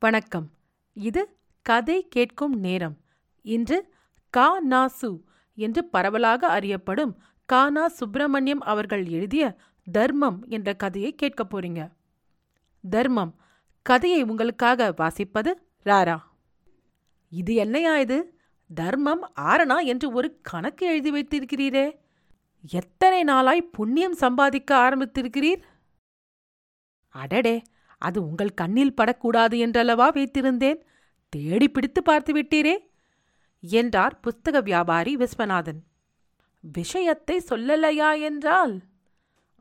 வணக்கம். இது கதை கேட்கும் நேரம். இன்று கா. நா சு என்று பரவலாக அறியப்படும் கா. நா. சுப்பிரமணியம் அவர்கள் எழுதிய தர்மம் என்ற கதையை கேட்கப் போறீங்க. தர்மம். கதையை உங்களுக்காக வாசிப்பது ராரா. இது என்னையா இது? தர்மம் ஆரணா என்று ஒரு கணக்கு எழுதி வைத்திருக்கிறீரே. எத்தனை நாளாய் புண்ணியம் சம்பாதிக்க ஆரம்பித்திருக்கிறீர்? அடடே! அது உங்கள் கண்ணில் படக்கூடாது என்றல்லவா வைத்திருந்தேன்? தேடி பிடித்து பார்த்து விட்டீரே? என்றார் புஸ்தக வியாபாரி விஸ்வநாதன். விஷயத்தை சொல்லலையா என்றால்?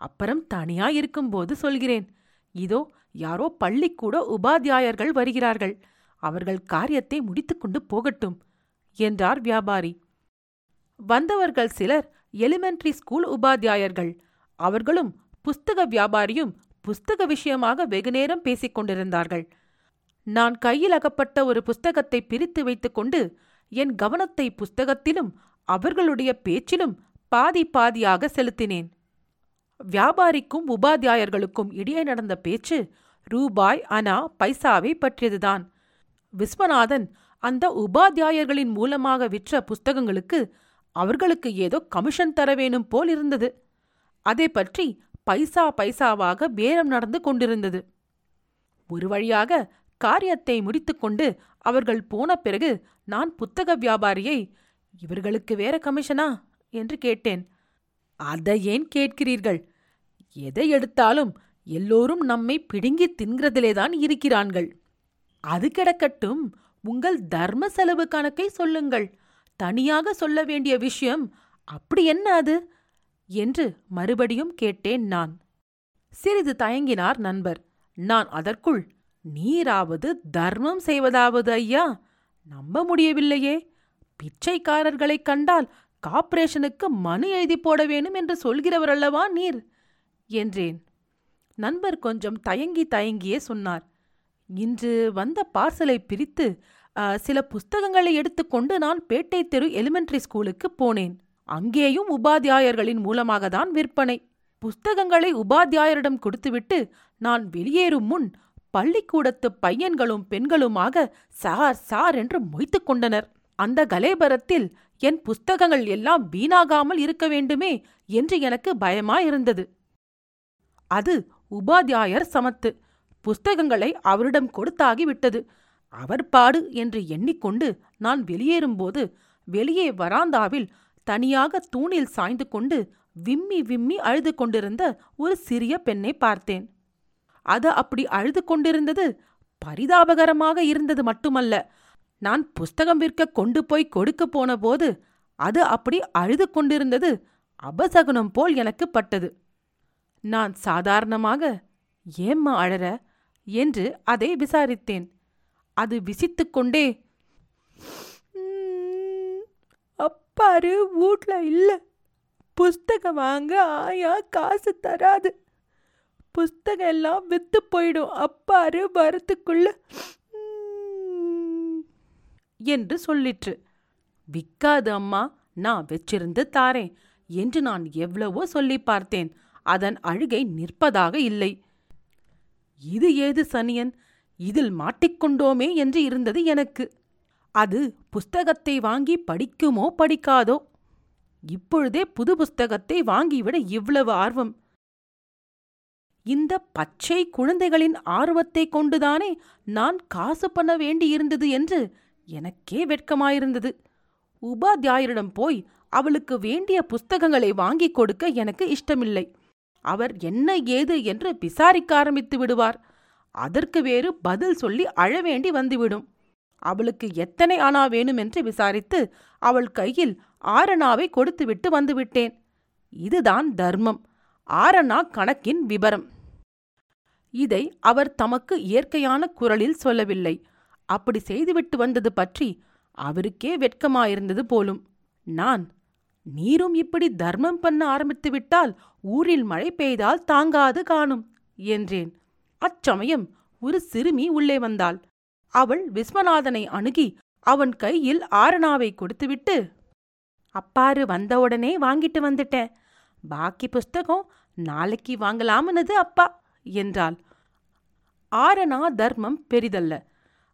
அப்புறம் தனியா இருக்கும்போது சொல்கிறேன். இதோ யாரோ பள்ளிக்கூட உபாத்தியாயர்கள் வருகிறார்கள். அவர்கள் காரியத்தை முடித்துக்கொண்டு போகட்டும் என்றார் வியாபாரி. வந்தவர்கள் சிலர் எலிமெண்டரி ஸ்கூல் உபாத்தியாயர்கள். அவர்களும் புஸ்தக வியாபாரியும் புஸ்தக விஷயமாக வெகுநேரம் பேசிக் கொண்டிருந்தார்கள். நான் கையில் அகப்பட்ட ஒரு புஸ்தகத்தை பிரித்து வைத்துக்கொண்டு என் கவனத்தை புஸ்தகத்திலும் அவர்களுடைய பேச்சிலும் பாதி பாதியாக செலுத்தினேன். வியாபாரிக்கும் உபாத்தியாயர்களுக்கும் இடையே நடந்த பேச்சு ரூபாய் அனா பைசாவை பற்றியதுதான். விஸ்வநாதன் அந்த உபாத்தியாயர்களின் மூலமாக விற்ற புஸ்தகங்களுக்கு அவர்களுக்கு ஏதோ கமிஷன் தர வேணும் போல் இருந்தது. அதை பற்றி பைசா பைசாவாக பேரம் நடந்து கொண்டிருந்தது. ஒரு வழியாக காரியத்தை முடித்துக்கொண்டு அவர்கள் போன பிறகு நான் புத்தக வியாபாரியை இவர்களுக்கு வேற கமிஷனா? என்று கேட்டேன். அதை ஏன் கேட்கிறீர்கள்? எதை எடுத்தாலும் எல்லோரும் நம்மை பிடுங்கி தின்கிறதிலேதான் இருக்கிறான்கள் அது கிடக்கட்டும் உங்கள் தர்ம செலவு கணக்கை சொல்லுங்கள். தனியாக சொல்ல வேண்டிய விஷயம் அப்படி என்ன அது? என்று மறுபடியும் கேட்டேன் நான். சிறிது தயங்கினார் நண்பர். நான் அதற்குள் நீராவது தர்மம் செய்வதாவது ஐயா? நம்ப முடியவில்லையே. பிச்சைக்காரர்களைக் கண்டால் கார்ப்பரேஷனுக்கு மனு எழுதி போட வேணும் என்று சொல்கிறவர் அல்லவா நீர்? என்றேன். நண்பர் கொஞ்சம் தயங்கி தயங்கியே சொன்னார். இன்று வந்த பார்சலை பிரித்து சில புஸ்தகங்களை எடுத்துக்கொண்டு நான் பேட்டை தெரு எலிமெண்டரி ஸ்கூலுக்கு போனேன். அங்கேயும் உபாத்தியாயர்களின் மூலமாக தான் விற்பனை. புஸ்தகங்களை உபாத்தியாயரிடம் கொடுத்துவிட்டு நான் வெளியேறும் முன் பள்ளிக்கூடத்து பையன்களும் பெண்களுமாக சார் சார் என்று மொய்த்துக் கொண்டனர். அந்த கலேபரத்தில் என் புஸ்தகங்கள் எல்லாம் வீணாகாமல் இருக்க வேண்டுமே என்று எனக்கு பயமாயிருந்தது. அது உபாத்தியாயர் சமத்து. புஸ்தகங்களை அவரிடம் கொடுத்தாகிவிட்டது. அவர் பாடு என்று எண்ணிக்கொண்டு நான் வெளியேறும்போது வெளியே வராந்தாவில் தனியாக தூணில் சாய்ந்து கொண்டு விம்மி விம்மி அழுது கொண்டிருந்த ஒரு சிறிய பெண்ணை பார்த்தேன். அது அப்படி அழுது கொண்டிருந்தது பரிதாபகரமாக இருந்தது மட்டுமல்ல. நான் புஸ்தகம் விற்க கொண்டு போய் கொடுக்க போன போது அது அப்படி அழுது கொண்டிருந்தது அபசகுனம் போல் எனக்கு பட்டது. நான் சாதாரணமாக ஏம்மா அழற என்று அதை விசாரித்தேன். அது விசித்துக்கொண்டே பாரு வீட்ல இல்லை. புஸ்தகம் வாங்க ஆயா காசு தராது. புஸ்தகம் எல்லாம் விற்று போயிடும். அப்பாரு வரத்துக்குள்ள என்று சொல்லிற்று. விற்காது அம்மா. நான் வச்சிருந்து தாரேன் என்று நான் எவ்வளவோ சொல்லி பார்த்தேன். அதன் அழுகை நிற்பதாக இல்லை. இது ஏது சனியன்? இதில் மாட்டிக்கொண்டோமே என்று இருந்தது எனக்கு. அது புஸ்தகத்தை வாங்கி படிக்குமோ படிக்காதோ? இப்பொழுதே புது புஸ்தகத்தை வாங்கிவிட இவ்வளவு ஆர்வம். இந்த பச்சை குழந்தைகளின் ஆர்வத்தை கொண்டுதானே நான் காசு பண்ண வேண்டியிருந்தது என்று எனக்கே வெட்கமாயிருந்தது. உபாத்தியாயரிடம் போய் அவளுக்கு வேண்டிய புஸ்தகங்களை வாங்கிக் கொடுக்க எனக்கு இஷ்டமில்லை. அவர் என்ன ஏது என்று விசாரிக்க ஆரம்பித்து விடுவார். அதற்கு வேறு பதில் சொல்லி அழவேண்டி வந்துவிடும். அவளுக்கு எத்தனை அணா வேணுமென்று விசாரித்து அவள் கையில் ஆரணாவை கொடுத்துவிட்டு வந்துவிட்டேன். இதுதான் தர்மம். ஆரணா கணக்கின் விபரம். இதை அவர் தமக்கு இயற்கையான குரலில் சொல்லவில்லை. அப்படி செய்துவிட்டு வந்தது பற்றி அவருக்கே வெட்கமாயிருந்தது போலும். நான் நீரும் இப்படி தர்மம் பண்ண ஆரம்பித்துவிட்டால் ஊரில் மழை பெய்தால் தாங்காது காணும் என்றேன். அச்சமயம் ஒரு சிறுமி உள்ளே வந்தாள். அவள் விஸ்வநாதனை அணுகி அவன் கையில் ஆரணாவை கொடுத்துவிட்டு அப்பாரு வந்தவுடனே வாங்கிட்டு வந்துட்டேன். பாக்கி புஸ்தகம் நாளைக்கு வாங்கலாமனது அப்பா என்றாள். ஆரணா தர்மம் பெரிதல்ல.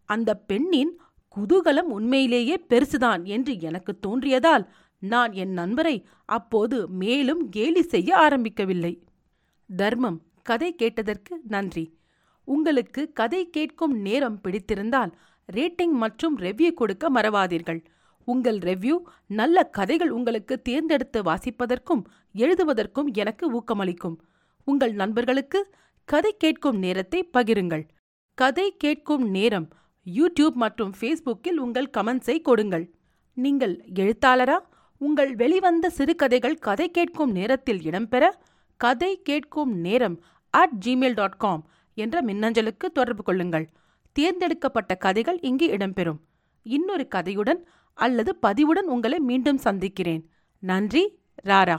அந்த பெண்ணின் குதூகலம் உண்மையிலேயே பெருசுதான் என்று எனக்கு தோன்றியதால் நான் என் நண்பரை அப்போது மேலும் கேலி செய்ய ஆரம்பிக்கவில்லை. தர்மம் கதை கேட்டதற்கு நன்றி. உங்களுக்கு கதை கேட்கும் நேரம் பிடித்திருந்தால் ரேட்டிங் மற்றும் ரெவ்யூ கொடுக்க மறவாதீர்கள். உங்கள் ரெவ்யூ நல்ல கதைகள் உங்களுக்கு தேர்ந்தெடுத்து வாசிப்பதற்கும் எழுதுவதற்கும் எனக்கு ஊக்கமளிக்கும். உங்கள் நண்பர்களுக்கு கதை கேட்கும் நேரத்தை பகிருங்கள். கதை கேட்கும் நேரம் யூடியூப் மற்றும் ஃபேஸ்புக்கில் உங்கள் கமெண்ட்ஸை கொடுங்கள். நீங்கள் எழுத்தாளரா? உங்கள் வெளிவந்த சிறுகதைகள் கதை கேட்கும் நேரத்தில் இடம்பெற கதை கேட்கும் நேரம் அட் ஜிமெயில் டாட் காம் என்ற மின்னஞ்சலுக்கு தொடர்பு கொள்ளுங்கள். தேர்ந்தெடுக்கப்பட்ட கதைகள் இங்கு இடம்பெறும். இன்னொரு கதையுடன் அல்லது பதிவுடன் உங்களை மீண்டும் சந்திக்கிறேன். நன்றி ராரா.